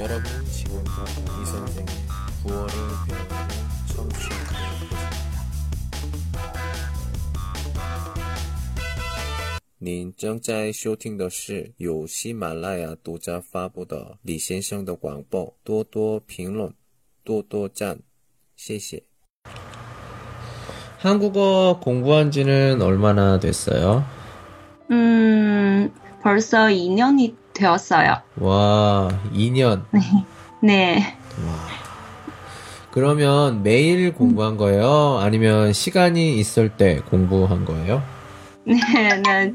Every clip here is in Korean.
여러분 지금도 이 선생의 구월을 배우는 청취하고 계십니다. 您正在收听的是由喜马拉雅独家发布的李先生的广播，多多评论，多多赞，谢谢。 한국어 공부한 지는 얼마나 됐어요? 음, 벌써 2년이 되었어요. 와, 2년. 네. 와. 그러면 매일 공부한 거예요? 아니면 시간이 있을 때 공부한 거예요? 네, 네,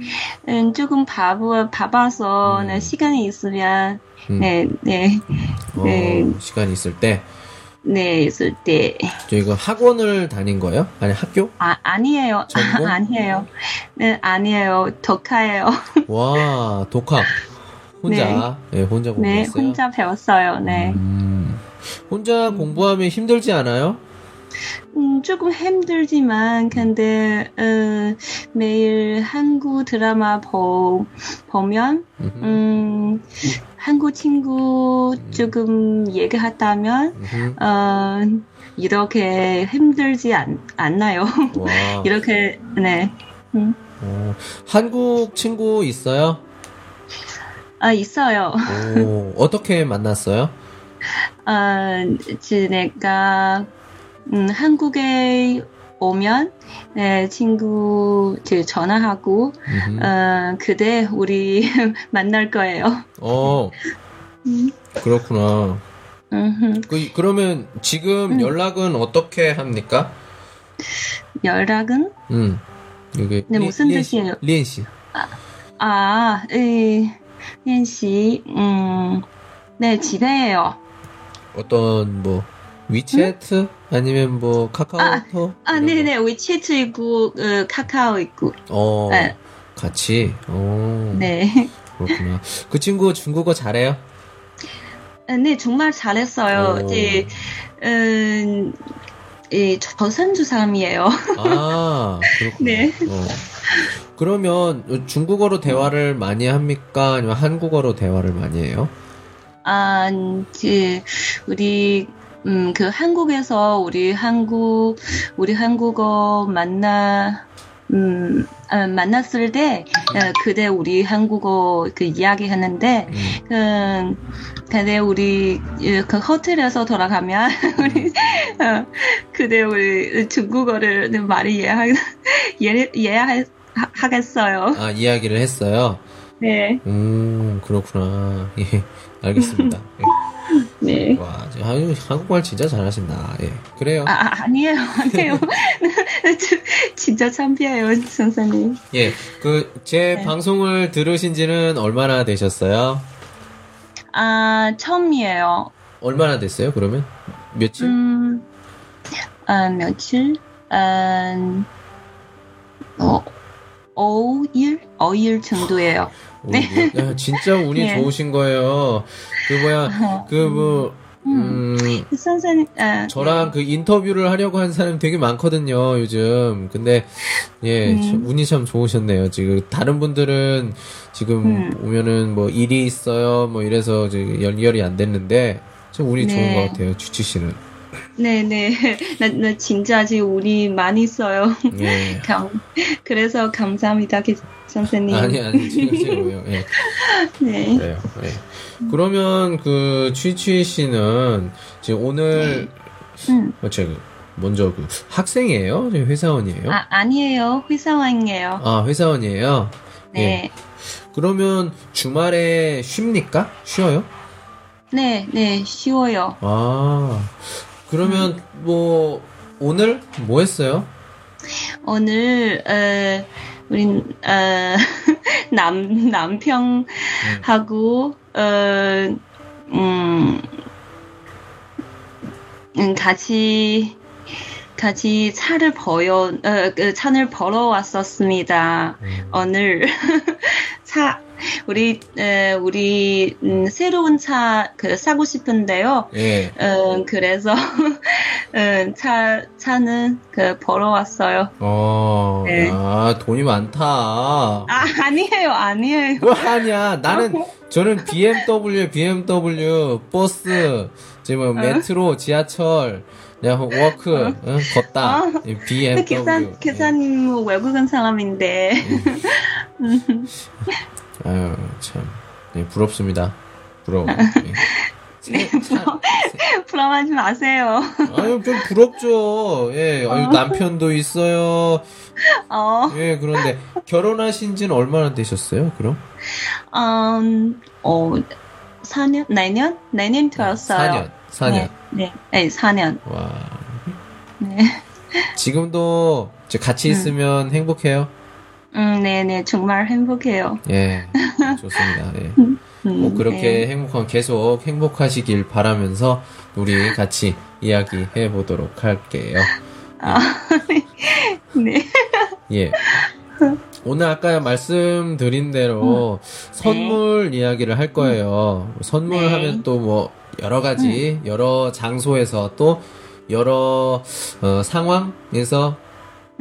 음, 조금 바보, 바빠서, 음. 네, 시간이 있으면, 음. 네, 네, 어, 네. 시간이 있을 때. 네, 있을 때. 저 이거 학원을 다닌 거예요? 아니 학교? 아, 아니에요. 전공? 아니에요. 네, 아니에요. 독학예요. 와, 독학. 혼자. 네, 혼자 네, 공부했어요. 혼자 배웠어요. 네. 음, 혼자 공부하면 힘들지 않아요? 음, 조금 힘들지만, 근데, 어, 매일 한국 드라마 보, 보면, 음, 한국 친구 조금 얘기하다면. 어, 이렇게 힘들지 않, 않나요? 와, 이렇게, 네. 음, 어, 한국 친구 있어요? 아, 있어요. 오, 어떻게 만났어요? 아, 내가, 음, 한국에 오면, 네, 친구, 그 전화하고, 음흠. 어, 그대 우리 만날 거예요. 어, 음, 그렇구나. 음, 그, 그러면 지금 음. 연락은 어떻게 합니까? 연락은? 음. 이게 네, 무슨 뜻이에요? 리엔 씨. 아, 에, 연시, 음, 네, 집에예요. 어떤 뭐 위챗 아니면 뭐 카카오톡? 아, 이런 네네, 위챗 있고, 어, 카카오 있고, 거. 어. 네. 같이. 어. 네. 그렇구나. 그 친구 중국어 잘해요? 아, 네, 정말 잘했어요. 오. 이제, 음, 이 저산주 사람이에요. 아, 그렇구나. 네. 어. 그러면 중국어로 대화를 많이 합니까? 아니면 한국어로 대화를 많이 해요? 아, 그, 우리, 음, 그 한국에서 우리 한국, 우리 한국어 만나, 음, 아, 만났을 때, 어, 그때 우리 한국어 그 이야기 했는데, 음. 그, 근데 우리, 어, 그 호텔에서 돌아가면, 우리, 어, 그때 우리 중국어를 많이 이해, 이해 하 겠어요. 아, 이야기를 했어요? 네, 음, 그렇구나. 예, 알겠습니다. 예. 네. 와, 저 한국- 한국 말 진짜 잘하신다. 예. 그래요. 아, 아, 아니에요, 아니에요. 진짜 창피해요, 선생님. 예, 그, 제 네. 방송을 들으신 지는 얼마나 되셨어요? 아, 처음이에요. 얼마나 됐어요, 그러면? 며칠? 음, 아, 며칠? 아, 어, 5일? 5일 정도예요. 네. 야, 진짜 운이 네. 좋으신 거예요. 그, 뭐야, 그, 뭐, 음, 선생님, 아, 저랑 그 인터뷰를 하려고 한 사람이 되게 많거든요, 요즘. 근데, 예, 음. 참 운이 참 좋으셨네요. 지금, 다른 분들은 지금 음. 오면은 뭐 일이 있어요, 뭐 이래서 지금 연결이 안 됐는데, 좀 운이 좋은 네. 것 같아요, 주치 씨는. 네네. 나, 나 진짜 지금 운이 많이 써요. 예. 감, 그래서 감사합니다, 기- 선생님. 아니, 아니, 지금, 지금요. 예. 네. 그래요. 예. 그러면 그 취취 씨는 지금 오늘 음. 어, 제가 먼저 그 학생이에요? 회사원이에요? 아, 아니에요. 회사원이에요. 아, 회사원이에요. 네. 예. 그러면 주말에 쉽니까? 쉬어요? 네, 네, 쉬워요. 아, 그러면 뭐 오늘 뭐 했어요? 오늘 어, 우리 어, 남 남편하고 어, 음, 음, 같이 같이 차를 버여 어, 그 차를 벌어 왔었습니다. 음. 오늘 차 우리 에, 우리 음, 새로운 차 그 사고 싶은데요. 예. 어, 그래서 응, 차, 차는 그 보러 왔어요. 어, 네. 야, 돈이 많다. 아, 아니에요, 아니에요. 뭐 하냐? 나는 저는 BMW, BMW, 버스, 지금 뭐 메트로, 지하철, 내가 walk, 응? 걷다. 어. BMW. 기사, 기사님 외국인 사람인데. 아유 참, 네, 부럽습니다. 부러워. 네. 네, 차- 부러, 부러워하지 마세요. 아유 좀 부럽죠. 예, 아유, 남편도 있어요. 어, 예, 그런데 결혼하신 지는 얼마나 되셨어요? 그럼? 음, 어, 4년? 내년? 내년 되었어요. 4년. 4년. 네, 네, 네 4년. 와. 네. 지금도 같이 있으면 행복해요? 음, 네, 네, 정말 행복해요. 예, 좋습니다. 예. 음, 뭐 그렇게 네. 행복한 계속 행복하시길 바라면서 우리 같이 이야기 해 보도록 할게요. 아, 네. 예. 오늘 아까 말씀드린 대로 선물 이야기를 할 거예요. 선물 네. 하면 또 뭐 여러 가지 여러 장소에서 또 여러 어, 상황에서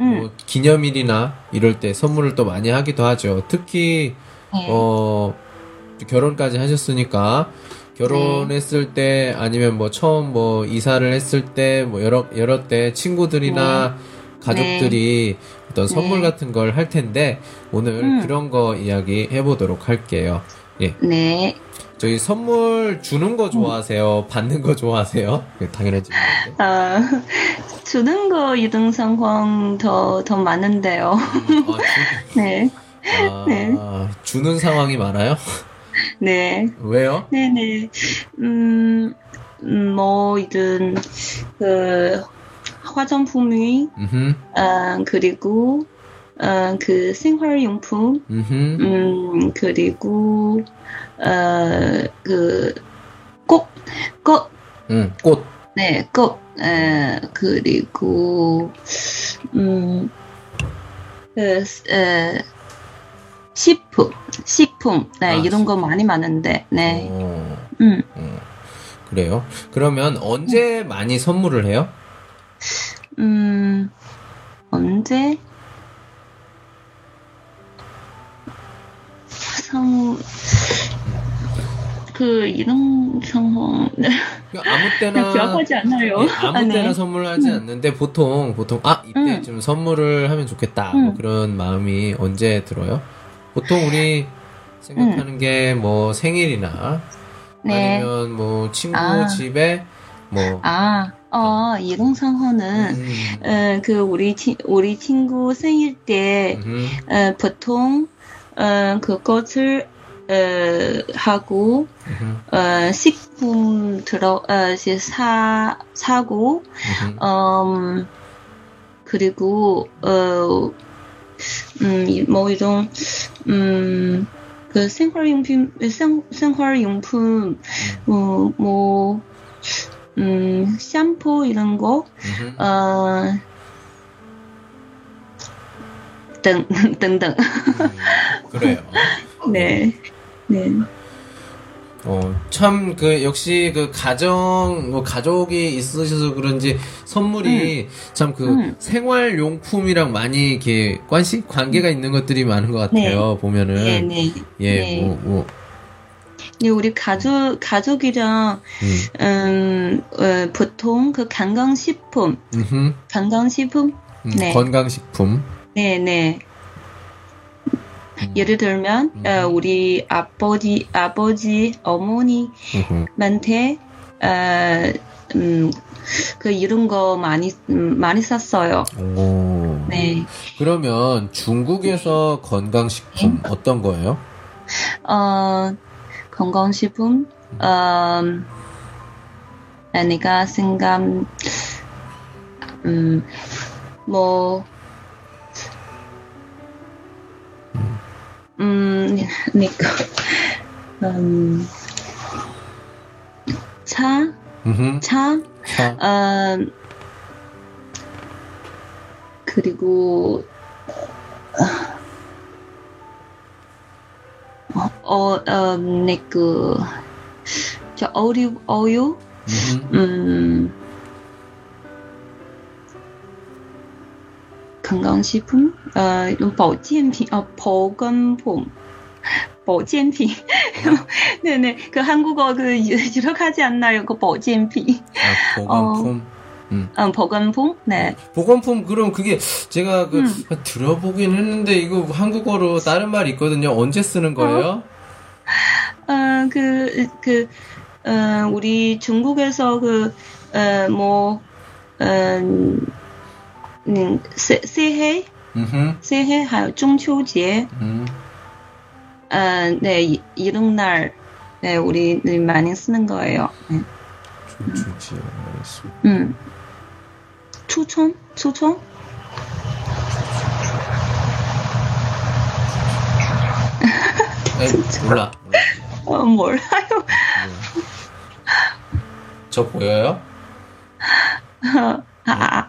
음, 뭐 기념일이나 이럴 때 선물을 또 많이 하기도 하죠. 특히 네. 어 결혼까지 하셨으니까 결혼했을 때 아니면 뭐 처음 뭐 이사를 했을 때 뭐 여러 여러 때 친구들이나 가족들이 어떤 선물 네. 같은 걸 할 텐데 오늘 음. 그런 거 이야기 해보도록 할게요. 예, 네. 저희 선물 주는 거 좋아하세요? 받는 거 좋아하세요? 그 질문인데. 어, 주는 거 이등상황 더, 더 많은데요. 아, 네. 주, 아, 네. 주는 상황이 많아요? 네. 왜요? 네네. 음, 음, 뭐, 이든, 그, 화장품이, 음, 어, 그리고, 어, 그 생활용품, 음, 음, 그리고, 어, 그, 꽃, 꽃, 음, 꽃. 네, 꽃, 에, 그리고, 음, 그, 에, 식품, 식품, 네, 아, 이런 거 많이 많은데, 네, 어, 음, 어, 그래요? 그러면 언제 많이 선물을 해요? 음, 언제? 상, 그, 이런 상황, 네, 아무 때나 기억하지 않아요. 예, 아무 아, 네. 때나 선물하지 않는데 보통 보통 아 이때 음. 좀 선물을 하면 좋겠다 뭐 음. 그런 마음이 언제 들어요? 보통 우리 생각하는 게 뭐 생일이나 음. 네. 아니면 뭐 친구 아. 집에 뭐 아, 어, 이런 상황은, 음, 어, 그 우리 친 우리 친구 생일 때 음, 어, 보통 어, 그것을 어, 하고 음, 어, 식품 들어 어, 이제 사 사고 음, 음 그리고 어, 어음 뭐 이런 음 그 생활용품 생 생활용품 어 뭐 음, 샴푸 이런 거, 음, 어, 등, 등등. 음, 그래요. 네. 네. 어, 참, 그, 역시, 그, 가정, 뭐, 가족이 있으셔서 그런지, 선물이, 참, 그, 음. 생활용품이랑 많이, 이렇게, 관시, 관계가 있는 것들이 많은 것 같아요, 보면은. 네, 네. 예, 네. 뭐, 뭐, 네, 우리 가족, 가족이랑, 음, 음, 어, 보통 그 건강식품, 음흠, 건강식품? 음, 네. 건강식품. 네, 네. 음, 예를 들면, 음. 어, 우리 아버지, 아버지, 어머니한테. 어, 음, 그 이런 거 많이, 음, 많이 샀어요. 오. 네. 그러면 중국에서 건강식품 어떤 거예요? 어, 건강식품, 어, 내가 생각, 음, 뭐, 그냥 내 네 거. 음, 4, 음흠. 3, 음, 아, 그리고 어, 어, 어, 네, 그, 저, 어류, 어유? 음, 건강식품? 아, 어, 보건품, 어, 보건품. 保健品. 네네. 그 한국어 그 유력하지 않나요? 그 保健品. 아, 보건품. 음. 어, 보건품? 네. 보건품 그럼 그게 제가 그 음. 들어보긴 했는데 이거 한국어로 다른 말 있거든요. 언제 쓰는 거예요? 어, 그, 그, 어, 우리 중국에서 그, 어, 뭐, 어, 음, 새, 새해? 음. 새해, 还有中秋节, 음. 어, 네, 이- 이런 날, 네, 우리 많이 쓰는 거예요. 네. 알겠습니다. 음. 추천? 추천? 에이, 몰라. 몰라. 어, 몰라요. 저 보여요? 아, 아, 아,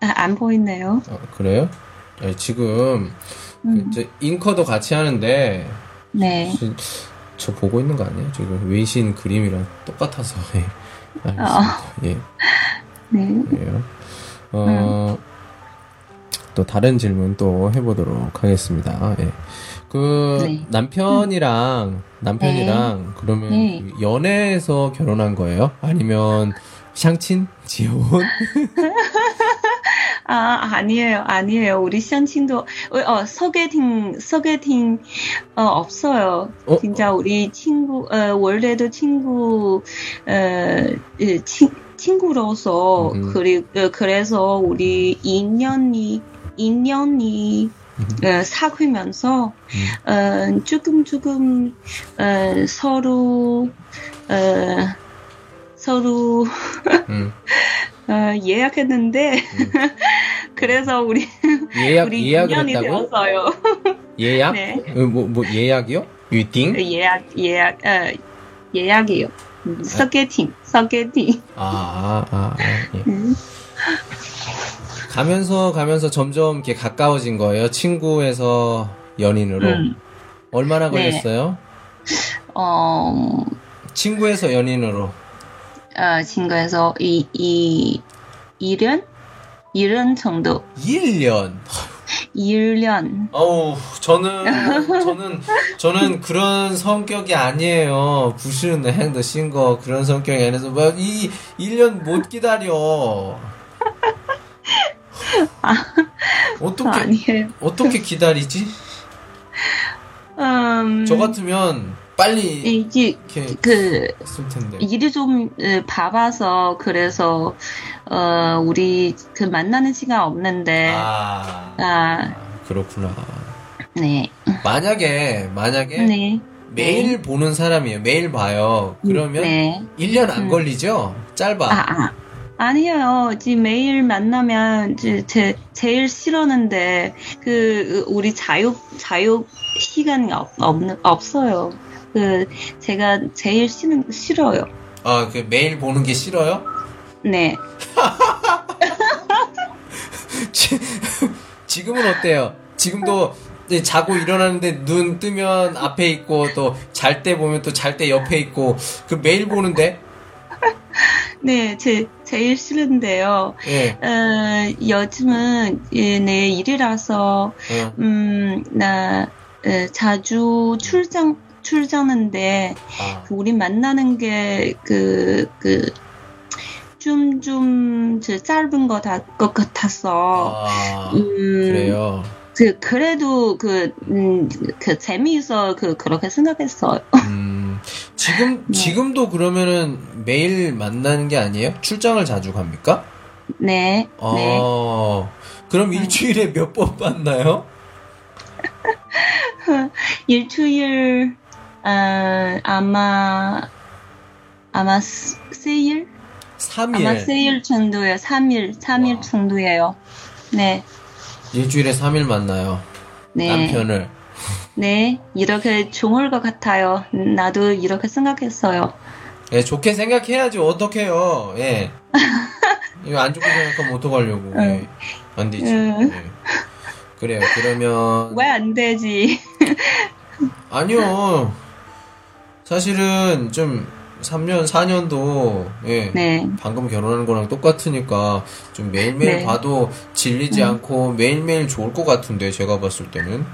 안 보이네요. 어, 그래요? 아니, 지금 그 음. 저 인커도 같이 하는데 네. 저, 저 보고 있는 거 아니에요? 지금 외신 그림이랑 똑같아서 예. 알겠습니다. 어. 예, 네. 그래요. 어, 또 다른 질문 또 해보도록 하겠습니다. 예. 그 네. 남편이랑 남편이랑 그러면 네. 그 연애해서 결혼한 거예요? 아니면 샹친 지혼? 아, 아니에요. 아니에요. 우리 션친도, 어, 어, 소개팅, 소개팅, 어, 없어요. 어? 진짜 우리 친구, 어, 원래도 친구, 어, 예, 친, 친구로서, 음. 그리, 어, 그래서 우리 2년이, 2년이, 어, 사귀면서, 어, 조금, 조금, 어, 서로, 어, 서로, 음. 어, 예약했는데, 그래서 우리, 예약 우리 예약을 2년이 했다고? 되었어요. 예약? 네. 어, 뭐, 뭐 예약이요? 유팅? 예약, 예약, 어, 예약이요. 음, 소개팅, 소개팅. 아, 아, 아, 아, 예. 음. 가면서 가면서 점점 이렇게 가까워진 거예요. 친구에서 연인으로. 음, 얼마나 네. 걸렸어요? 어, 친구에서 연인으로. 어, 친구에서 이, 이, 1년? 1년 정도. 1년. 1년. 어우, 저는, 저는, 저는 그런 성격이 아니에요. 부시는 행도 신거 그런 성격이 아니라서, 뭐, 이, 1년 못 기다려. 어떻게, 아니에요. 어떻게 기다리지? 음, 저 같으면 빨리 이게, 그. 일이 좀 어, 바빠서 그래서 어 우리 그 만나는 시간 없는데 아, 아 그렇구나. 네. 만약에, 만약에 네. 매일 보는 사람이에요. 매일 봐요. 그러면 네. 1년 안 음. 걸리죠? 짧아. 아, 아. 아 니에요. 지금 매일 만나면 제, 제 제일 싫었는데 그 우리 자유 자유 시간이 없, 없 없어요. 그 제가 제일 싫은 싫어요. 아, 그 매일 보는 게 싫어요? 네. 지- 지금은 어때요? 지금도 자고 일어나는데 눈 뜨면 앞에 있고 또 잘 때 보면 또 잘 때 옆에 있고 그 매일 보는데 네, 제 제일 싫은데요. 예. 어, 요즘은 예, 내 일이라서 어. 음, 나 에, 자주 출장 출장하는데 아, 그 우리 만나는 게그그 좀좀 짧은 거 다 것 같아서 아, 음, 그래요. 그 그래도 그 음, 그 재미있어 그 그렇게 생각했어요. 음, 지금 네. 지금도 그러면은 매일 만나는 게 아니에요? 출장을 자주 갑니까? 네, 아, 네. 그럼 일주일에 몇 번 만나요? 일주일 어, 아마 아마 세- 세일 3일. 아마 세일 정도예요. 3일 3일 와. 정도예요. 네. 일주일에 3일 만나요. 네. 남편을. 네, 이렇게 좋을 것 같아요. 나도 이렇게 생각했어요. 예, 좋게 생각해야지 어떡해요. 예. 이거 안 좋게 생각하면 어떡하려고. 예. 안 되지. 응. 예. 그래요. 그러면 왜 안 되지? 아니요. 사실은 좀 3년, 4년도, 예. 네. 방금 결혼하는 거랑 똑같으니까, 좀 매일매일 네. 봐도 질리지 않고 매일매일 좋을 것 같은데, 제가 봤을 때는.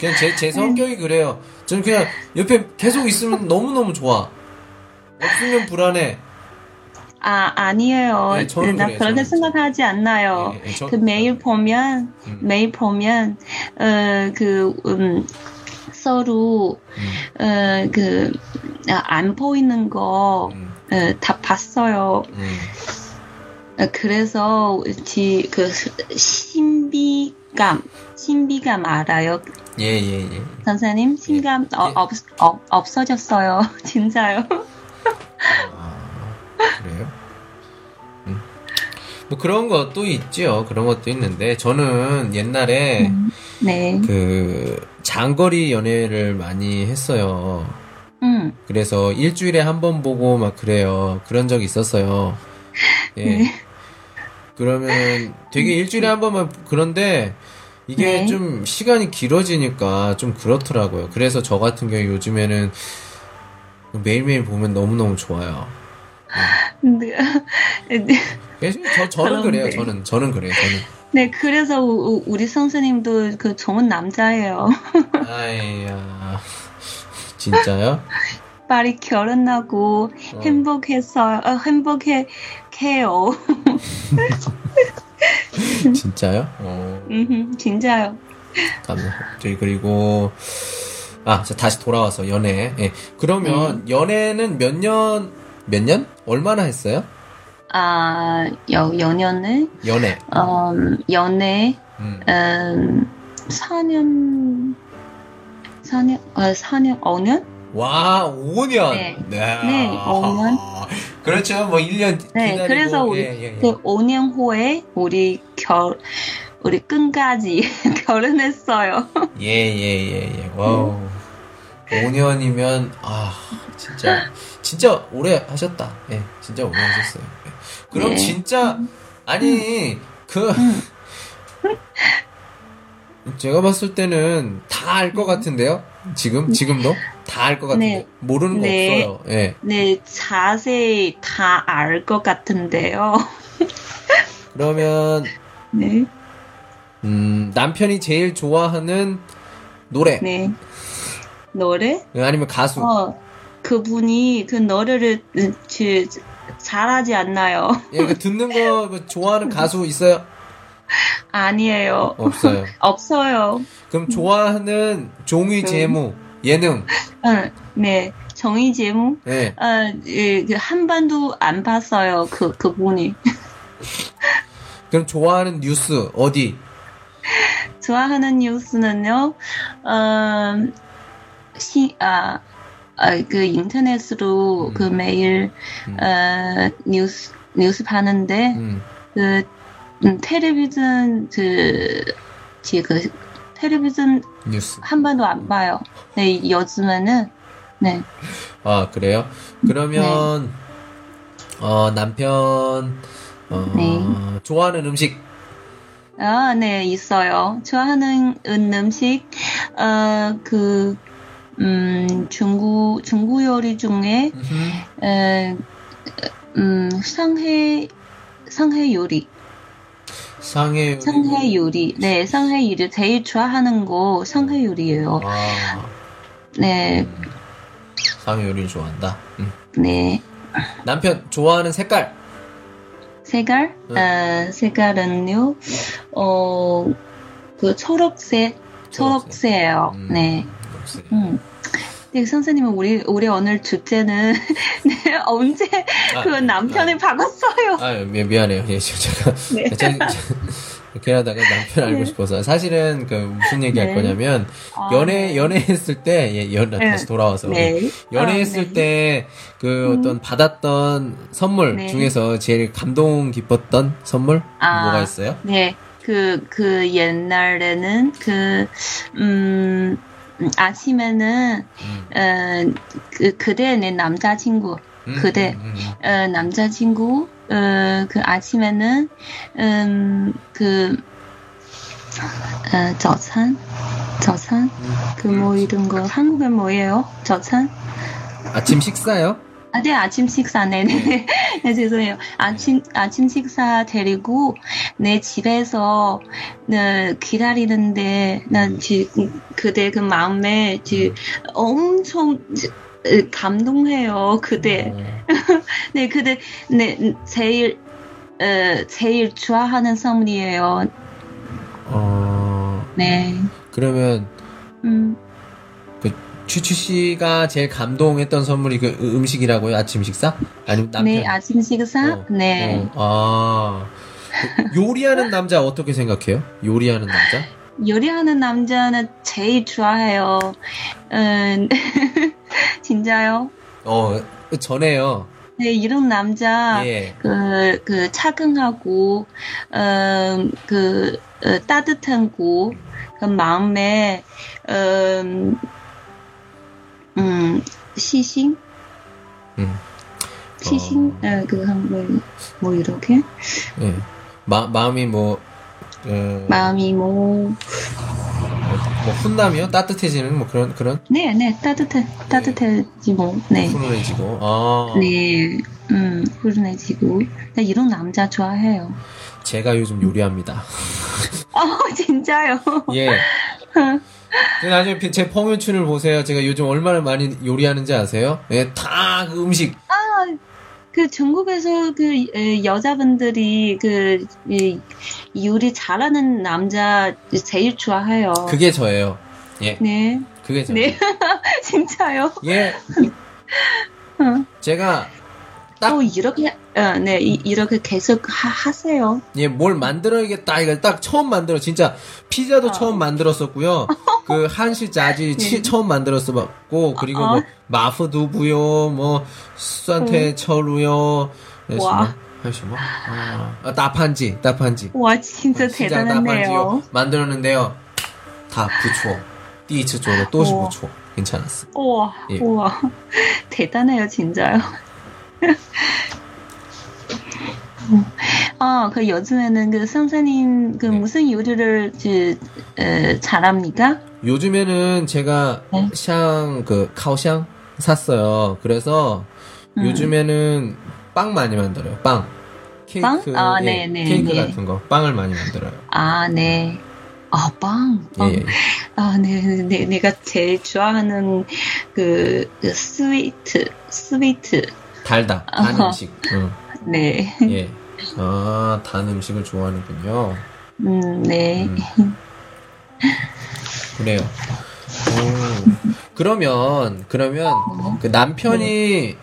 그냥 제, 제 성격이 그래요. 저는 그냥 옆에 계속 있으면 너무너무 좋아. 없으면 불안해. 아, 아니에요. 네, 저는 나 그래요, 그렇게 저는 생각하지 않나요. 예, 예, 저- 그 매일 보면, 음. 매일 보면, 어, 그, 음, 서로, 음, 어, 그, 아, 안 보이는 거, 음, 어, 다 봤어요. 음. 어, 그래서, 지, 그, 신비감, 신비감 알아요? 예, 예, 예. 선생님? 신감, 어, 예. 없, 어, 없어졌어요. 진짜요. 아, 그래요? 음. 뭐 그런 것도 있죠. 그런 것도 있는데, 저는 옛날에 네. 그 장거리 연애를 많이 했어요. 음, 그래서 일주일에 한 번 보고 막 그래요. 그런 적이 있었어요. 예. 네. 그러면 되게 일주일에 한 번만 그런데 이게 네. 좀 시간이 길어지니까 좀 그렇더라고요. 그래서 저 같은 경우 요즘에는 매일매일 보면 너무너무 좋아요. 네. 그래서 저, 저는 그래요. 그런데. 저는, 저는 그래요. 저는. 네, 그래서 우- 우- 우리 선생님도 그 좋은 남자예요. 아이야. 진짜요? 빨리 결혼하고 어. 행복했어요. 어, 행복해요. 진짜요? 어, 음, 진짜요. 감사합니다. 저희 그리고, 아, 자, 다시 돌아와서 연애. 예. 그러면 연애는 몇 년, 몇 년? 얼마나 했어요? 아, 여, 연연을, 연애. 음, 연애, 음. 음, 4년, 4년, 어, 4년, 5년? 와, 5년. 네. 네. 네, 5년. 그렇죠. 뭐 1년 네, 기다리고. 그래서 우리, 예, 예, 예. 그 5년 후에 우리 결, 우리 끝까지 결혼했어요. 예, 예, 예, 예. 와우. 5년이면, 아, 진짜, 진짜 오래 하셨다. 예, 진짜 오래 하셨어요. 예. 그럼 네. 진짜, 아니, 그, 음. 제가 봤을 때는 다 알 것 같은데요? 지금? 지금도? 다 알 것 같은데. 네. 모르는 거 네. 없어요. 예. 네, 자세히 다 알 것 같은데요. 그러면, 네, 음, 남편이 제일 좋아하는 노래. 네. 노래? 아니면 가수. 어, 그분이 그 노래를 음, 지- 잘하지 않나요? 예, 그 듣는 거뭐 좋아하는 가수 있어요? 아니에요. 없어요. 없어요. 그럼 좋아하는 종이 제무 예능 응, 네. 정의 제무? 예 아, 예, 그한 번도 안 봤어요. 그, 그분이. 그럼 좋아하는 뉴스 어디 좋아하는 뉴스는요, 어, 시, 아, 아, 그 인터넷으로 음. 그 매일, 음. 어, 뉴스, 뉴스 봤는데, 음. 그, 음, 텔레비전, 그, 지, 그, 텔레비전 뉴스 한 번도 안 봐요. 네, 요즘에는, 네. 아 그래요 그러면 어 남편 어 네. 좋아하는 음식 아, 네, 있어요. 좋아하는 음식, 어, 그, 음, 중국, 중국 요리 중에. 에, 음, 상해, 상해 요리. 상해 요리. 상해 요리. 네, 상해 요리. 제일 좋아하는 거 상해 요리예요. 아 네, 음. 상해 요리를 좋아한다 음. 네. 남편 좋아하는 색깔 색깔? 네. 어, 색깔은요, 어, 그 초록색, 초록색이에요. 음, 네. 없어요. 음. 네, 선생님은 우리, 우리 오늘 주제는, 네, 언제 아, 그 남편을 바꿨어요? 아, 미, 미안해요. 예, 제가, 네. 제가, 이렇게 하다가 남편 알고 네. 싶어서. 사실은, 그, 무슨 얘기 할 네. 거냐면, 아, 연애, 네. 연애했을 때, 예, 연, 네. 다시 돌아와서. 네. 연애했을 아, 네. 때, 그, 어떤, 받았던 선물 네. 중에서 제일 감동 깊었던 선물? 아. 뭐가 있어요? 네, 그, 그 옛날에는 그, 음, 음, 아침에는, 음. 어, 그, 그대 내 남자친구, 음, 그대, 음, 음, 어, 남자친구, 어, 그 아침에는, 음, 그, 어, 저찬? 저찬? 그뭐 이런 거, 한국에 뭐예요? 저찬? 아침 식사요? 아, 네, 아침 식사, 네네. 네, 죄송해요. 아침, 아침 식사 데리고, 내 집에서, 네, 기다리는데, 난 지금, 그대 그 마음에, 지금, 엄청, 지- 감동해요, 그대. 어, 네, 그대, 네, 제일, 어, 제일 좋아하는 선물이에요. 어, 네. 그러면 음, 추추 씨가 제일 감동했던 선물이 그 음식이라고요? 아침 식사? 아니면 남편? 네, 아침 식사? 어, 네. 어, 아. 요리하는 남자 어떻게 생각해요? 요리하는 남자? 요리하는 남자는 제일 좋아해요. 음, 진짜요? 어, 전에요. 네, 이런 남자, 예. 그, 그, 차근하고, 음, 그, 어, 따뜻하고, 그 마음에, 음, 음, 시신? 음. 시신? 어, 그, 한번, 뭐, 이렇게? 예. 마, 마음이 뭐, 어, 마음이 뭐, 뭐 훈남이요? 따뜻해지는 뭐 그런 그런 네, 네, 따뜻해, 따뜻해지 뭐, 네. 훈훈해지고. 아. 네, 음, 훈훈해지고. 나 이런 남자 좋아해요. 제가 요즘 요리합니다. 어, 진짜요? 예. 나중에 비- 제 펑유춘을 보세요. 제가 요즘 얼마나 많이 요리하는지 아세요? 예, 다 그 음식. 아, 그 중국에서 그 에, 여자분들이 그 이, 요리 잘하는 남자 제일 좋아해요. 그게 저예요. 예. 네, 그게 저. 네, 진짜요? 예. 어. 제가 딱 또 이렇게, 예, 네, 이, 음. 렇게 계속 하, 세요 예, 뭘 만들어야겠다. 이걸 딱 처음 만들어. 진짜 피자도 어. 처음 만들었었고요. 그 한식 자지 네. 처음 만들었었고 그리고 뭐 어. 뭐 마프두부요, 뭐 수산태철우요. 음. 네, 와. 할수 뭐? 아, 아, 나판지, 나판지. 와, 진짜 어, 대단하네요. 만들었는데요. 다 부초. 띠이츠조로 또시 부초. 괜찮았어. 우와, 예. 우와. 대단해요, 진짜요. 아, 그 요즘에는 그 선생님 그 네. 무슨 요리를 그, 에, 잘합니까? 요즘에는 제가 네. 샹, 그, 카오샹 샀어요. 그래서 음. 요즘에는 빵 많이 만들어요. 빵. 케이크. 빵? 아, 예, 네, 네, 케이크 네. 같은 거. 빵을 많이 만들어요. 아, 네. 아, 빵. 예, 빵. 예. 아, 네, 네, 내가 제일 좋아하는 그, 그 스위트, 스위트. 달다. 단 아하. 음식. 응. 네, 예. 아, 단 음식을 좋아하는군요. 음, 네. 음. 그래요. 오. 그러면, 그러면, 그 남편이,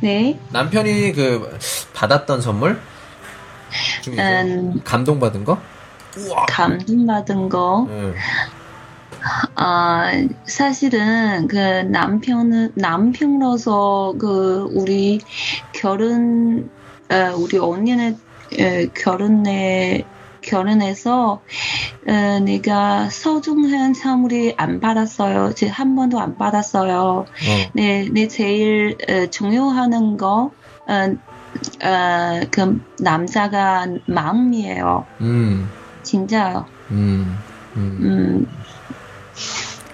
네. 남편이 그, 받았던 선물? 중에서 음, 감동 받은 거? 우와! 감동 받은 거. 응. 아, 사실은 그 남편은 남편으로서 그 우리 결혼 어, 우리 언니는 에, 결혼에 결혼해서 어, 내가 소중한 선물이 안 받았어요. 제 한 번도 안 받았어요. 어. 네, 내 제일 어, 중요하는 거 어, 어, 그 남자가 마음이에요. 음, 진짜요. 음, 음. 음,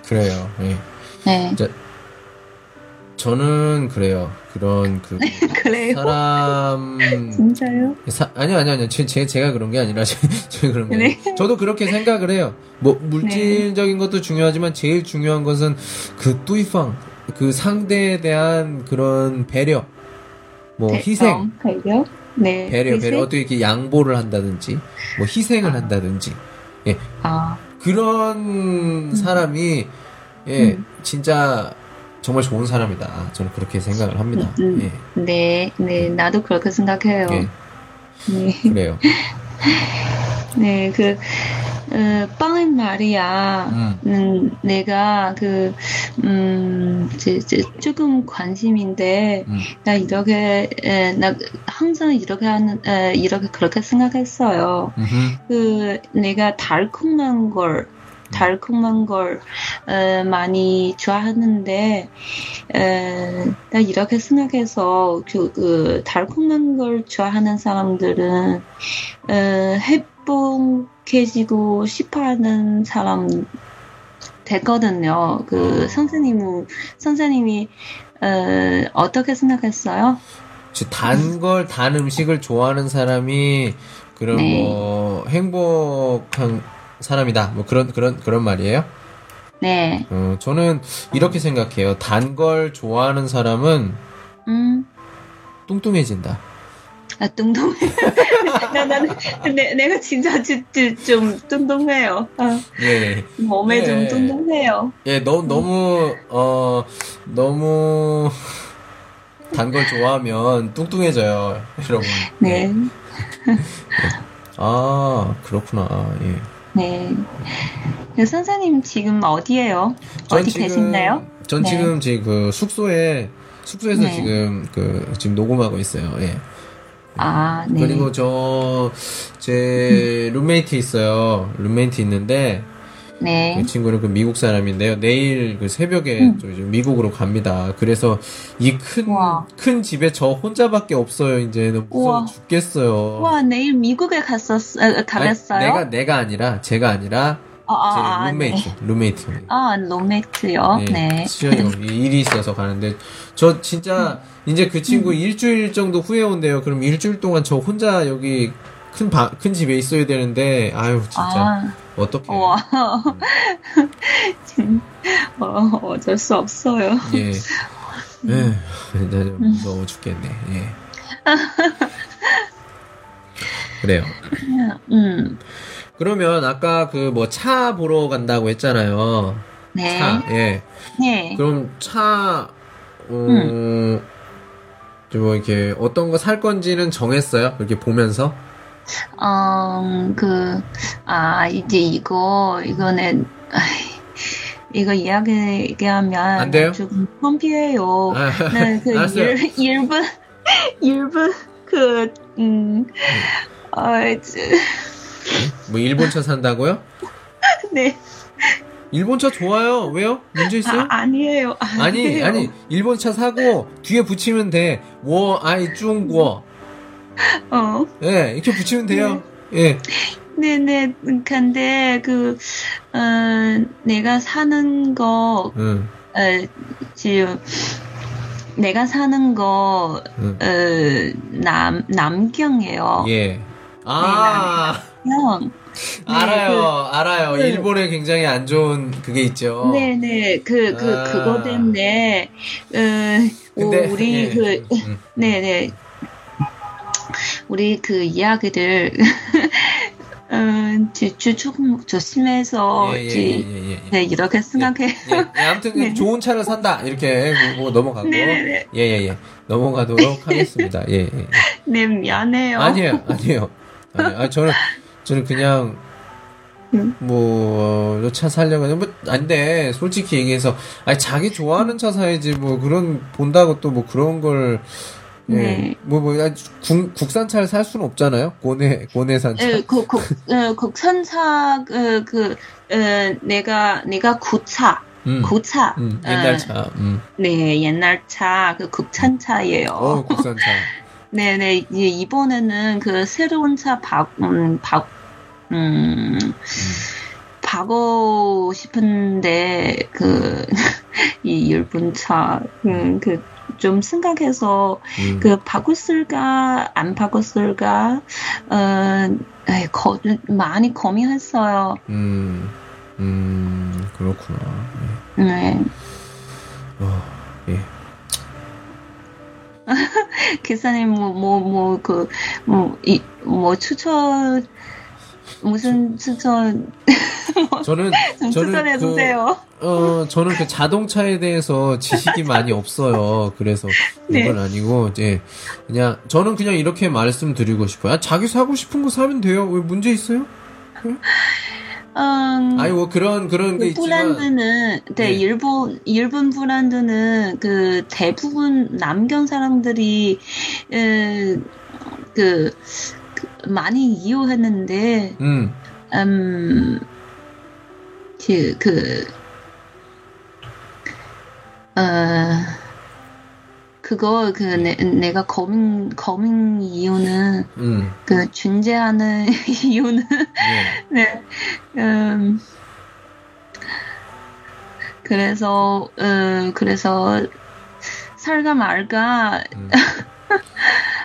그래요. 예. 네. 저는 그래요. 그런 그 그래요. 사람 진짜요? 사, 아니요 아니요 아니요 제, 제, 제가 그런 게 아니라 제, 그런 게 네. 아니라 저도 그렇게 생각을 해요. 뭐 물질적인 것도 중요하지만 제일 중요한 것은 그 뚜이팡 그 상대에 대한 그런 배려 뭐 희생 배려? 네. 배려 희생? 배려 어떻게 이렇게 양보를 한다든지 뭐 희생을 아. 한다든지 아, 그런 사람이 예 음. 진짜 정말 좋은 사람이다. 저는 그렇게 생각을 합니다. 음, 예, 네, 네, 나도 그렇게 생각해요. 예, 네, 그래요. 네, 그, 어, 빵은 말이야. 음, 음, 내가 그, 음, 이제, 이제 조금 관심인데, 음, 나 이렇게, 에, 나 항상 이렇게 하는, 에, 이렇게 그렇게 생각했어요. 음흠, 그, 내가 달콤한 걸, 달콤한 걸 에, 많이 좋아하는데 에, 나 이렇게 생각해서 그, 그 달콤한 걸 좋아하는 사람들은 에, 행복해지고 싶어하는 사람 되거든요. 그 어. 선생님 선생님이 어, 어떻게 생각했어요? 단 걸, 단 음식을 좋아하는 사람이 그런 네. 뭐 행복한 사람이다. 뭐 그런 그런 그런 말이에요. 네, 어, 저는 이렇게 생각해요. 단 걸 좋아하는 사람은 음, 뚱뚱해진다. 아, 뚱뚱해. 나, 나는, 내, 내가 진짜 좀 뚱뚱해요. 아, 예. 몸에 네. 좀 뚱뚱해요. 예, 너, 너무, 어, 너무, 단 걸 좋아하면 뚱뚱해져요, 여러분. 네, 아, 그렇구나, 예. 네. 그 선생님 지금 어디에요? 전 어디 지금- 계신가요? 전 네. 지금 지금 그 숙소에, 숙소에서 네. 지금 그, 지금 녹음하고 있어요, 예. 아, 네. 그리고 저, 제 룸메이트 있어요. 룸메이트 있는데, 네. 그 친구는 그 미국 사람인데요. 내일 그 새벽에 음. 저 이제 미국으로 갑니다. 그래서 이 큰. 큰 집에 저 혼자밖에 없어요. 이제 너무 무서워 우와. 죽겠어요. 와, 내일 미국에 갔었, 어, 아니, 가봤어요? 내가, 내가 아니라, 제가 아니라, 아, 제 아, 아, 룸메이트, 네. 룸메이트. 아, 룸메이트요? 네. 수현이 일이 있어서 가는데, 저 진짜, 이제 그 음. 친구 일주일 정도 후에 온대요. 그럼 일주일 동안 저 혼자 여기 큰 방, 큰 집에 있어야 되는데, 아유, 진짜, 아, 어떡해. 와. 어, 어쩔 수 없어요. 예. 에 진짜 좀 무서워 죽겠네. 예. 그래요. 음, 그러면 아까 그 뭐 차 보러 간다고 했잖아요. 네. 차, 예. 네. 그럼 차, 음, 뭐 이렇게 어떤 거 살 건지는 정했어요? 이렇게 보면서? 어, 그, 아, 이제 이거, 이거는, 아이, 이거 이야기, 얘기하면. 안 돼요? 조금 펌피해요. 아, 네, 그, 알았어요. 일, 일본, 일본, 그, 음, 어, 이제, 뭐 일본 차 산다고요? 네. 일본 차 좋아요. 왜요? 문제 있어요? 아, 아니에요. 아니. 아니, 일본 차 사고 뒤에 붙이면 돼. 워, 아이, 중국. 어. 예, 이렇게 붙이면 돼요. 예. 네네. 근데, 그, 어, 내가 사는 거, 응, 어, 지금, 내가 사는 거, 응. 어, 남, 남경이에요. 예. 아, 남. 알아요, 알아요. 네. 일본에 굉장히 안 좋은 그게 있죠. 네네. 그, 그, 아. 그거 때문에, 어, 근데, 오, 우리 예, 그, 음, 네네. 우리 그 이야기를, 어, 주 조금 조심해서, 예, 예, 지- 예, 예, 예. 네, 이렇게 생각해. 예, 예, 아무튼 네. 좋은 차를 산다 이렇게 보고 넘어가고. 예예예 예, 넘어가도록 하겠습니다. 예, 예. 네, 미안해요. 아니에요 아니에요. 아, 저는 저는 그냥 음. 뭐차 살려고 하는 뭐 안돼 솔직히 얘기해서 아니 자기 좋아하는 차 사야지 뭐 그런 본다고 또 뭐 그런 걸 예, 네. 뭐, 뭐, 아니, 국, 국산차를 살 수는 없잖아요? 고내, 고내산 차. 에, 그, 국, 어, 국산차, 그, 그, 어, 내가, 내가 구차, 음, 구차. 음, 옛날 어, 차. 음. 네, 옛날 차, 그 국산차예요. 어, 국산차. 네네, 이제 이번에는 그 새로운 차 박, 음, 박, 음, 바고 싶은데, 그, 이 일본 차, 음, 그, 좀 생각해서, 음. 그, 바꿨을까, 안 바꿨을까, 어, 거, 많이 고민했어요. 음, 음, 그렇구나. 네. 어, 예. 기사님, 뭐, 뭐, 뭐, 그, 뭐, 이, 뭐, 추천, 무슨 추천, 저는, 좀 저는. 그, 어, 저는 그 자동차에 대해서 지식이 많이 없어요. 그래서 네. 이건 아니고, 이제, 그냥, 저는 그냥 이렇게 말씀드리고 싶어요. 아, 자기 사고 싶은 거 사면 돼요. 왜 문제 있어요? 음, 아니, 뭐 그런, 그런 게 그. 브랜드는, 네, 네. 일본, 일본 브랜드는 그 대부분 남경 사람들이, 에, 그, 그 많이 이용했는데, 음, 음, 그, 그, 어, 그거, 그, 내, 내가 고민, 고민 이유는, 음, 그, 존재하는 이유는, 예. 네, 음, 그래서, 어, 그래서, 살가 말가. 음.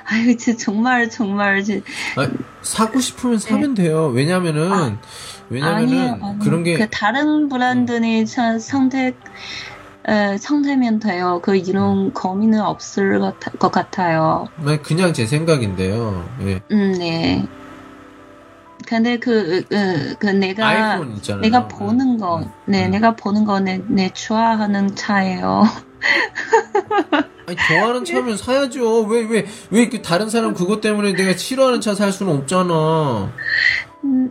아유, 진짜 정말 정말 진- 아, 사고 싶으면 사면 돼요. 왜냐면은 왜냐면은 네. 아, 아니에요, 아니에요. 그런 게 그 다른 브랜드니 참 선택 에, 선택면 돼요. 그 이런 고민은 없을 것, 같- 것 같아요. 아니, 그냥 제 생각인데요. 예. 음, 네. 근데 그, 그, 그 내가. 내가 보는 거, 음, 네, 음. 내가 보는 거 내, 내 좋아하는 차예요. 아니, 좋아하는 차면 사야죠. 왜, 왜, 왜그 다른 사람 그것 때문에 내가 싫어하는 차 살 수는 없잖아.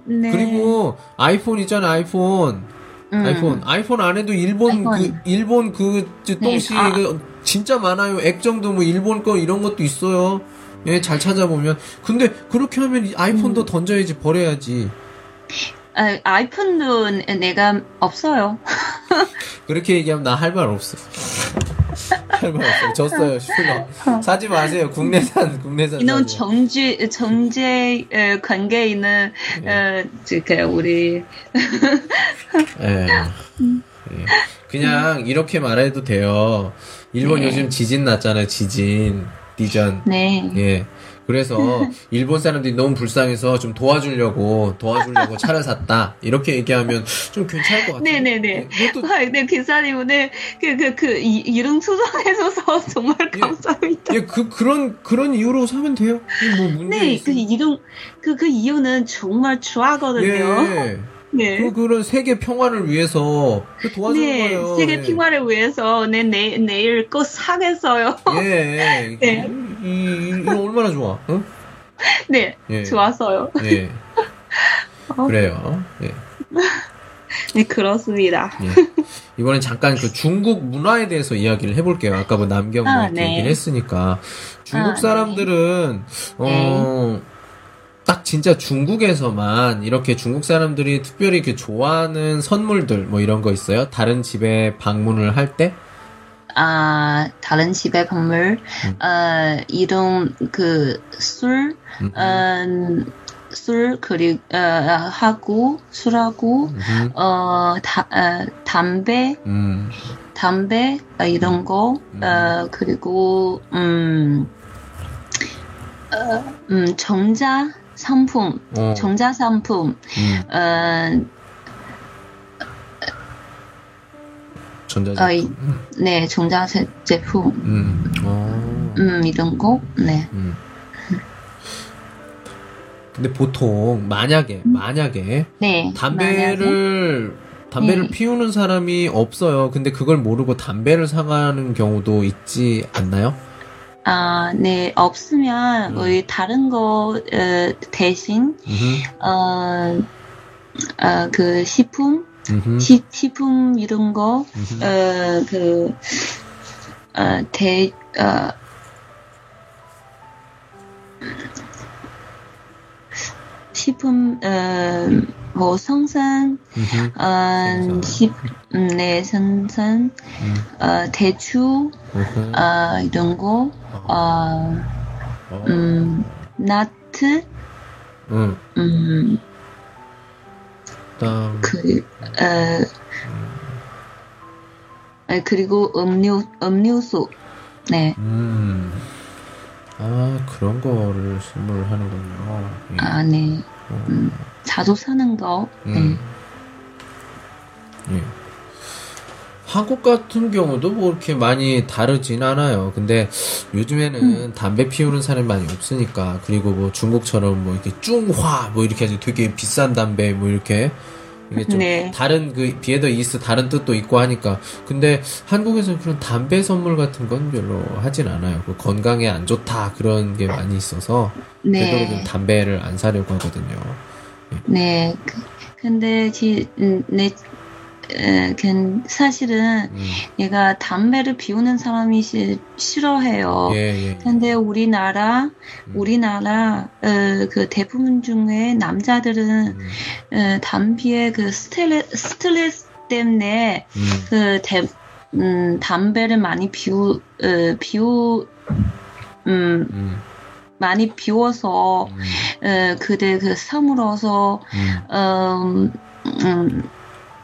음, 네. 그리고 아이폰 있잖아, 아이폰. 음. 아이폰. 아이폰 안에도 일본 그, 아이폰. 일본 그, 저 똥씨, 네, 아. 그, 진짜 많아요. 액정도 뭐 일본 거 이런 것도 있어요. 예, 잘 찾아보면. 근데 그렇게 하면 이 아이폰도 음. 던져야지, 버려야지. 아, 아이폰도 내가 없어요. 그렇게 얘기하면 나 할 말 없어. 할 말 없어. 졌어요, 슈너. 사지 마세요. 국내산, 국내산. 이런 사지. 정제 관계 있는 네. 어, 그 우리 예. 예. 그냥 이렇게 말해도 돼요. 일본 네. 요즘 지진 났잖아요, 지진. 디전. 네. 예. 그래서 일본 사람들이 너무 불쌍해서 좀 도와주려고 도와주려고 차를 샀다 이렇게 얘기하면 좀 괜찮을 것 같아요. 네네네. 그것도 아, 네, 기사님 오늘 그, 그, 그, 이, 이름 수정해줘서 정말 예. 감사합니다. 예, 그 그런 그런 이유로 사면 돼요. 뭐 문제 네, 있그 이름, 그, 그 이유는 정말 좋아하거든요. 예. 네. 그 그런 세계 평화를 위해서 그 도와주는 네, 거예요. 세계 예. 평화를 위해서 내, 내, 내일 꼭 사겠어요. 예. 네. 이, 이, 이거 얼마나 좋아. 응? 네, 예. 좋았어요. 예. 어. 그래요. 예. 네, 그렇습니다. 예. 이번엔 잠깐 그 중국 문화에 대해서 이야기를 해볼게요. 아까 뭐 남경 뭐 아, 이렇게 네. 얘기를 했으니까 중국 아, 사람들은 어. 딱 진짜 중국에서만 이렇게 중국 사람들이 특별히 그 좋아하는 선물들 뭐 이런 거 있어요? 다른 집에 방문을 할 때? 아, 다른 집에 건물, 음. 어, 이런, 그, 술, 음. 음, 술, 그리고, 어, 하고, 술하고, 음. 어, 다, 어, 담배, 음. 담배, 어, 이런 거, 음. 어, 그리고, 음, 어, 음, 정자 상품, 어. 정자 상품, 음. 어, 전자제품. 어, 이- 네, 정자 제- 제품, 음. 어. 음, 이런 거, 네. 음. 근데 보통 만약에 만약에 네. 만약에. 담배를 담배를 네. 피우는 사람이 없어요. 근데 그걸 모르고 담배를 사가는 경우도 있지 않나요? 아, 네, 없으면, 음. 우리 다른 거, 어, 대신, 음흠, 어, 어, 그, 식품, 음흠, 시, 식품 이런 거, 음흠. 어, 그, 어, 대, 어, 식품, 어, 뭐, 성산, 음흠, 어. 식, 음, 네, 생산, 음, 어, 대추, 음흠. 어, 이런 거, 어, 어, 음, 나트, 음, 음, 땅, 그, 어, 에, 그리고 음료, 음료수. 네. 음, 아 그런 거를 선물 하는군요. 예. 아, 네. 어, 음, 자주 사는 거. 음. 예. 한국 같은 경우도 뭐 이렇게 많이 다르진 않아요. 근데 요즘에는 음. 담배 피우는 사람이 많이 없으니까 그리고 뭐 중국처럼 뭐 이렇게 중화 뭐 이렇게 해서 되게 비싼 담배 뭐 이렇게 이게 좀 네. 다른 그 비에더 이스 다른 뜻도 있고 하니까 근데 한국에서는 그런 담배 선물 같은 건 별로 하진 않아요. 그 건강에 안 좋다 그런 게 많이 있어서 네. 되도록이면 담배를 안 사려고 하거든요. 네. 그, 근데, 지, 음, 내, 에, 그, 사실은 음. 내가 담배를 피우는 사람이 시, 싫어해요. 예, 예. 근데 우리나라, 음. 우리나라, 어, 그 대부분 중에 남자들은, 음, 어, 담배의 그 스트레스, 스트레스 때문에 음, 그 대, 음, 담배를 많이 피우, 어, 피우, 음, 음, 많이 피워서, 음, 어, 그대 그 사물어서, 음, 음,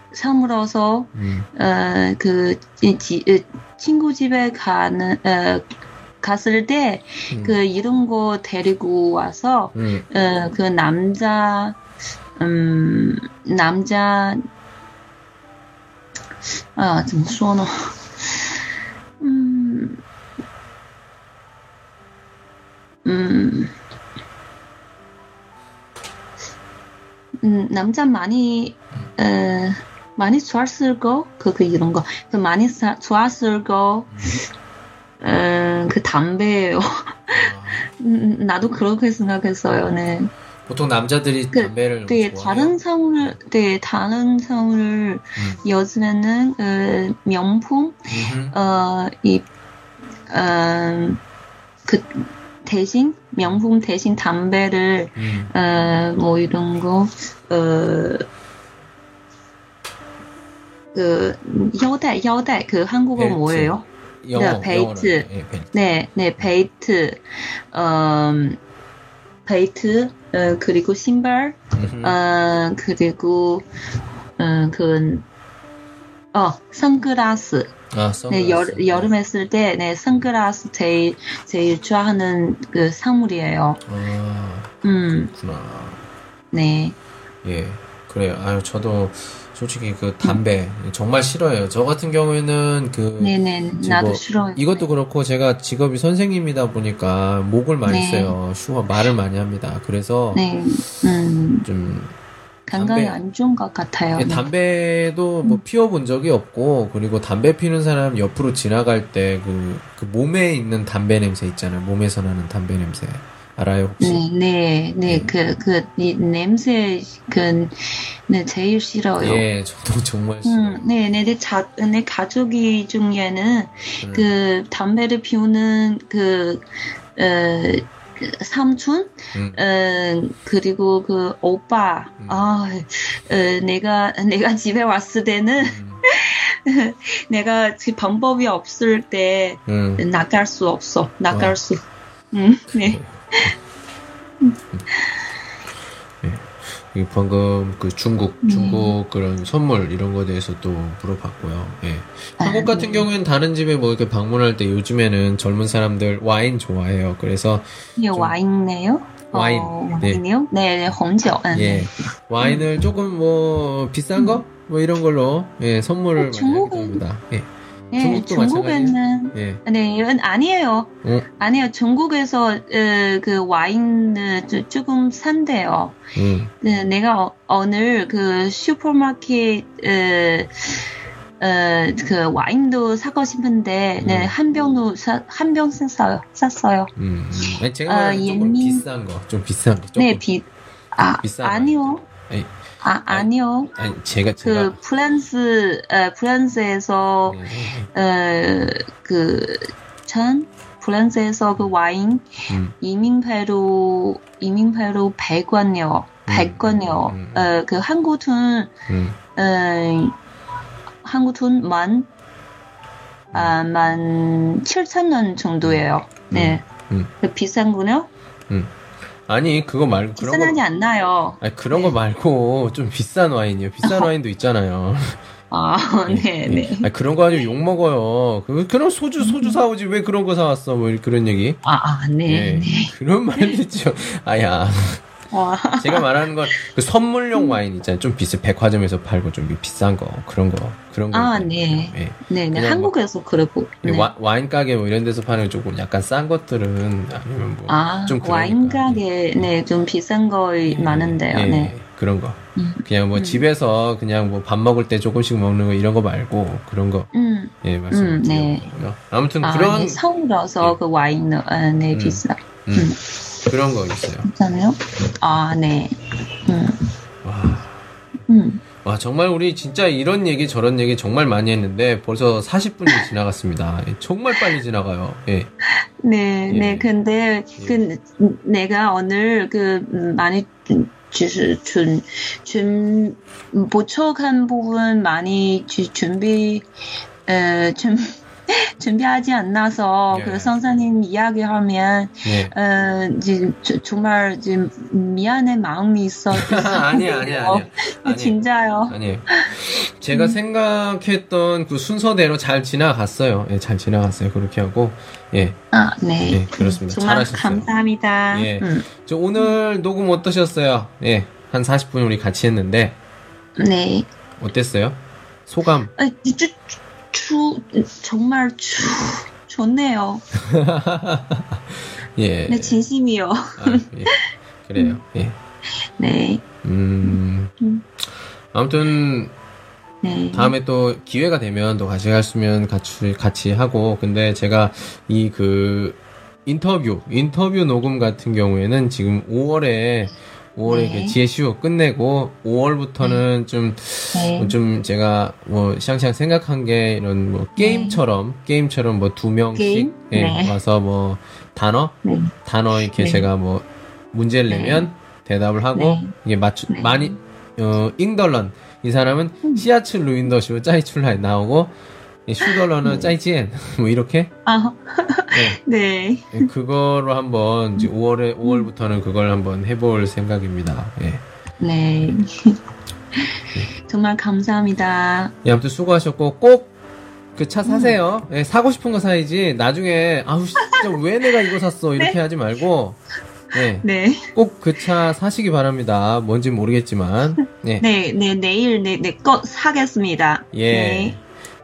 음, 사물어서, 음. 어, 그, 지, 지, 어, 친구 집에 가는 어, 갔을 때 그 음. 이런 거 데리고 와서 음. 어, 그 남자 음 남자 아, 怎么说呢? 음, 음, 음, 남자 많이, 에, 많이 좋았을 거? 그, 그, 이런 거. 그 많이 사, 좋았을 거, 음, 그 담배예요. 아, 음, 나도 그렇게 생각했어요, 네. 보통 남자들이 그, 담배를 네, 좋아해요? 다른 상을, 네, 다른 상을 음. 요즘에는, 어, 명품, 음흠. 어, 이, 어, 그, 대신, 명품 대신 담배를, 음. 어, 뭐 이런 거, 어, 그,腰带,腰带, 그 한국어 벨트. 뭐예요? 영어, 네, 베이트. 영어로. 예, 베이트. 네, 네, 베이트, 어, 베이트, 어, 그리고 신발, 음흠. 어, 그리고, 어, 그, 어, 선글라스. 아, 네, 여, 선글라스. 여름에 쓸 때, 네, 선글라스 제일, 제일 좋아하는 그 선물이에요. 아, 음, 그렇구나. 네. 예, 그래요. 아유, 저도 솔직히 그 담배 정말 싫어해요. 저 같은 경우에는 그 네네, 나도 뭐 싫어요. 이것도 그렇고 제가 직업이 선생님이다 보니까 목을 많이 네. 써요. 슈가 말을 많이 합니다. 그래서 네, 음, 좀 건강에 안 좋은 것 같아요. 예, 네. 담배도 뭐 피워본 적이 없고 그리고 담배 피는 사람 옆으로 지나갈 때그 그 몸에 있는 담배 냄새 있잖아요. 몸에서 나는 담배 냄새 알아요 혹시? 네, 네, 네, 네. 그, 그, 이 냄새, 그, 네, 제일 싫어요. 예, 저도 정말 싫어요. 음, 네, 네, 내 자, 내 가족이 중에는 음. 그 담배를 피우는 그, 어, 그 삼촌, 음. 어, 그리고 그 오빠, 음. 아, 어, 내가, 내가 집에 왔을 때는 음. 내가 그 방법이 없을 때 음. 나갈 수 없어, 나갈 어. 수. 음, 네. 이 방금 그 중국, 네. 중국 그런 선물 이런 거에 대해서 또 물어봤고요. 예. 아, 한국 같은 네. 경우에는 다른 집에 뭐 이렇게 방문할 때 요즘에는 젊은 사람들 와인 좋아해요. 그래서 이게 좀- 와인네요? 와인, 어, 네. 와인이요? 네, 네, 홍조. 음, 예. 네. 와인을 조금 뭐 비싼 거? 뭐 이런 걸로 예, 선물을 어, 많이 중국은- 합니다. 예. 네, 중국에는 예. 네, 이건 아니에요. 어? 아니요, 중국에서 어, 그 와인은 조- 조금 산대요. 음. 네, 내가 어- 오늘 그 슈퍼마켓 어, 어, 그 와인도 사고 싶은데 네, 음. 한 병도 사, 한 병씩 샀어요. 샀어요. 음. 음. 아니, 제가 아, 말하는 조금 예민- 비싼 거. 좀 비싼 거. 조금. 네, 비 아, 비싼 아니요. 아니, 아, 아니요. 아니 제가 그 제가 프랑스 어, 프랑스에서 네. 어, 그, 전 프랑스에서 그 와인 음. 이민패로, 이민패로 100원이요. 100원이요. 음, 음. 어, 그 한국 돈, 음. 어, 한국 돈 만, 아, 만 7천 원 정도예요. 네. 음. 그 비싼 거요? 아니 그거 말고 그런 거 비싼하지 않나요? 아니 그런 거 말고 좀 비싼 와인이요. 비싼 와인도 있잖아요. 아, 네, 네. 아니 그런 거 가지고 욕 먹어요. 그 그런 소주 소주 사오지 왜 그런 거 사왔어? 뭐 그런 얘기. 아, 아, 네, 예. 네. 그런 말 있죠. 아야. 아, 제가 말하는 건 그 선물용 와인 있잖아요. 좀 비싼 백화점에서 팔고 좀 비싼 거 그런 거 그런 거. 아. 네. 예. 네, 네. 그냥 한국에서 그러고. 네. 와, 와인 가게 뭐 이런 데서 파는 조금 약간 싼 것들은 아니면 뭐 아, 좀. 와인 가게, 네, 좀 비싼 거 많은데요, 예, 네. 그런 거. 음. 그냥 뭐 음. 집에서 그냥 뭐 밥 먹을 때 조금씩 먹는 거 이런 거 말고 그런 거. 음, 예, 말씀드리는 음, 네. 거고요. 아무튼 아, 그런 네, 서울어서 예. 그 와인은, 아, 네, 음. 비싸. 음, 그런 거 있어요. 괜찮아요? 아, 네. 음, 와. 음. 와, 정말 우리 진짜 이런 얘기 저런 얘기 정말 많이 했는데 벌써 40분이 지나갔습니다. 예, 정말 빨리 지나가요. 예. 네, 예. 네, 근데, 그, 내가 오늘 그, 음, 많이, 주, 준, 준, 부족한 부분 많이 주, 준비, 에, 준, 준비하지 않나서 예. 그 선생님 이야기하면 네. 어, 이제 저- 정말 이제 미안한 마음이 있어. 아니야, 아니야, 아니야. 아니, 진짜요. 아니에요. 제가 생각했던 그 순서대로 잘 지나갔어요. 예, 잘 지나갔어요. 그렇게 하고. 예, 아, 네. 예, 그렇습니다. 정말 잘하셨어요. 감사합니다. 예. 음, 저 오늘 녹음 어떠셨어요? 예, 한 40분 우리 같이 했는데, 네. 어땠어요? 소감? 아, 주, 주, 정말 주, 좋네요. 예. 네, 진심이요. 아, 예. 그래요. 예. 네. 음. 음. 아무튼 네. 다음에 또 기회가 되면 또 같이 갔으면 같이 같이 하고 근데 제가 이 그 인터뷰 인터뷰 녹음 같은 경우에는 지금 5월에 5월에 네. GSU 끝내고 5월부터는 좀 네. 좀 제가 뭐 샹샹 생각한 게 이런 뭐 게임처럼 게임처럼 뭐 두 명씩? 예, 네. 와서 뭐 단어 네. 단어 이렇게 네. 제가 뭐 문제를 네. 내면 대답을 하고 네. 이게 맞추 네. 많이 어 잉덜런 이 사람은 음. 시아츠 루인더슈 짜이출라에 나오고 이 슈덜런은 짜이지엔 뭐 이렇게 아, 네. 네. 예, 그거로 한번 이제 5월에 5월부터는 그걸 한번 해볼 생각입니다. 예. 네. 정말 감사합니다. 예, 아무튼 수고하셨고 꼭 그 차 사세요. 예, 사고 싶은 거 사야지. 나중에 아우 진짜 왜 내가 이거 샀어 이렇게 하지 말고 예, 네. 꼭 그 차 사시기 바랍니다. 뭔지 모르겠지만 예, 네, 네, 내일 내, 내거 사겠습니다. 예. 네.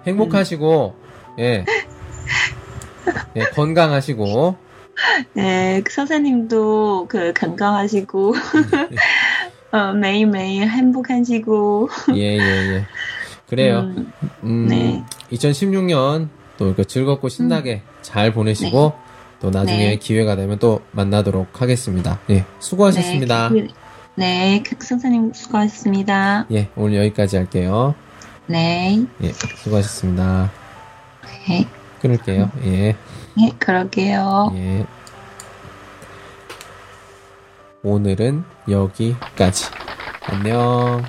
행복하시고 예, 예, 건강하시고 네, 그 선생님도 그 건강하시고, 어, 매일매일 행복하시고, 예, 예, 예. 그래요. 음, 음, 네. 2016년 또 즐겁고 신나게 잘 보내시고 또 나중에 네. 기회가 되면 또 만나도록 하겠습니다. 예, 수고하셨습니다. 네, 그, 네, 그 선생님 수고하셨습니다. 예, 오늘 여기까지 할게요. 네, 예, 수고하셨습니다. 네, 끊을게요. 예, 네, 그러게요. 예. 오늘은 여기까지. 안녕.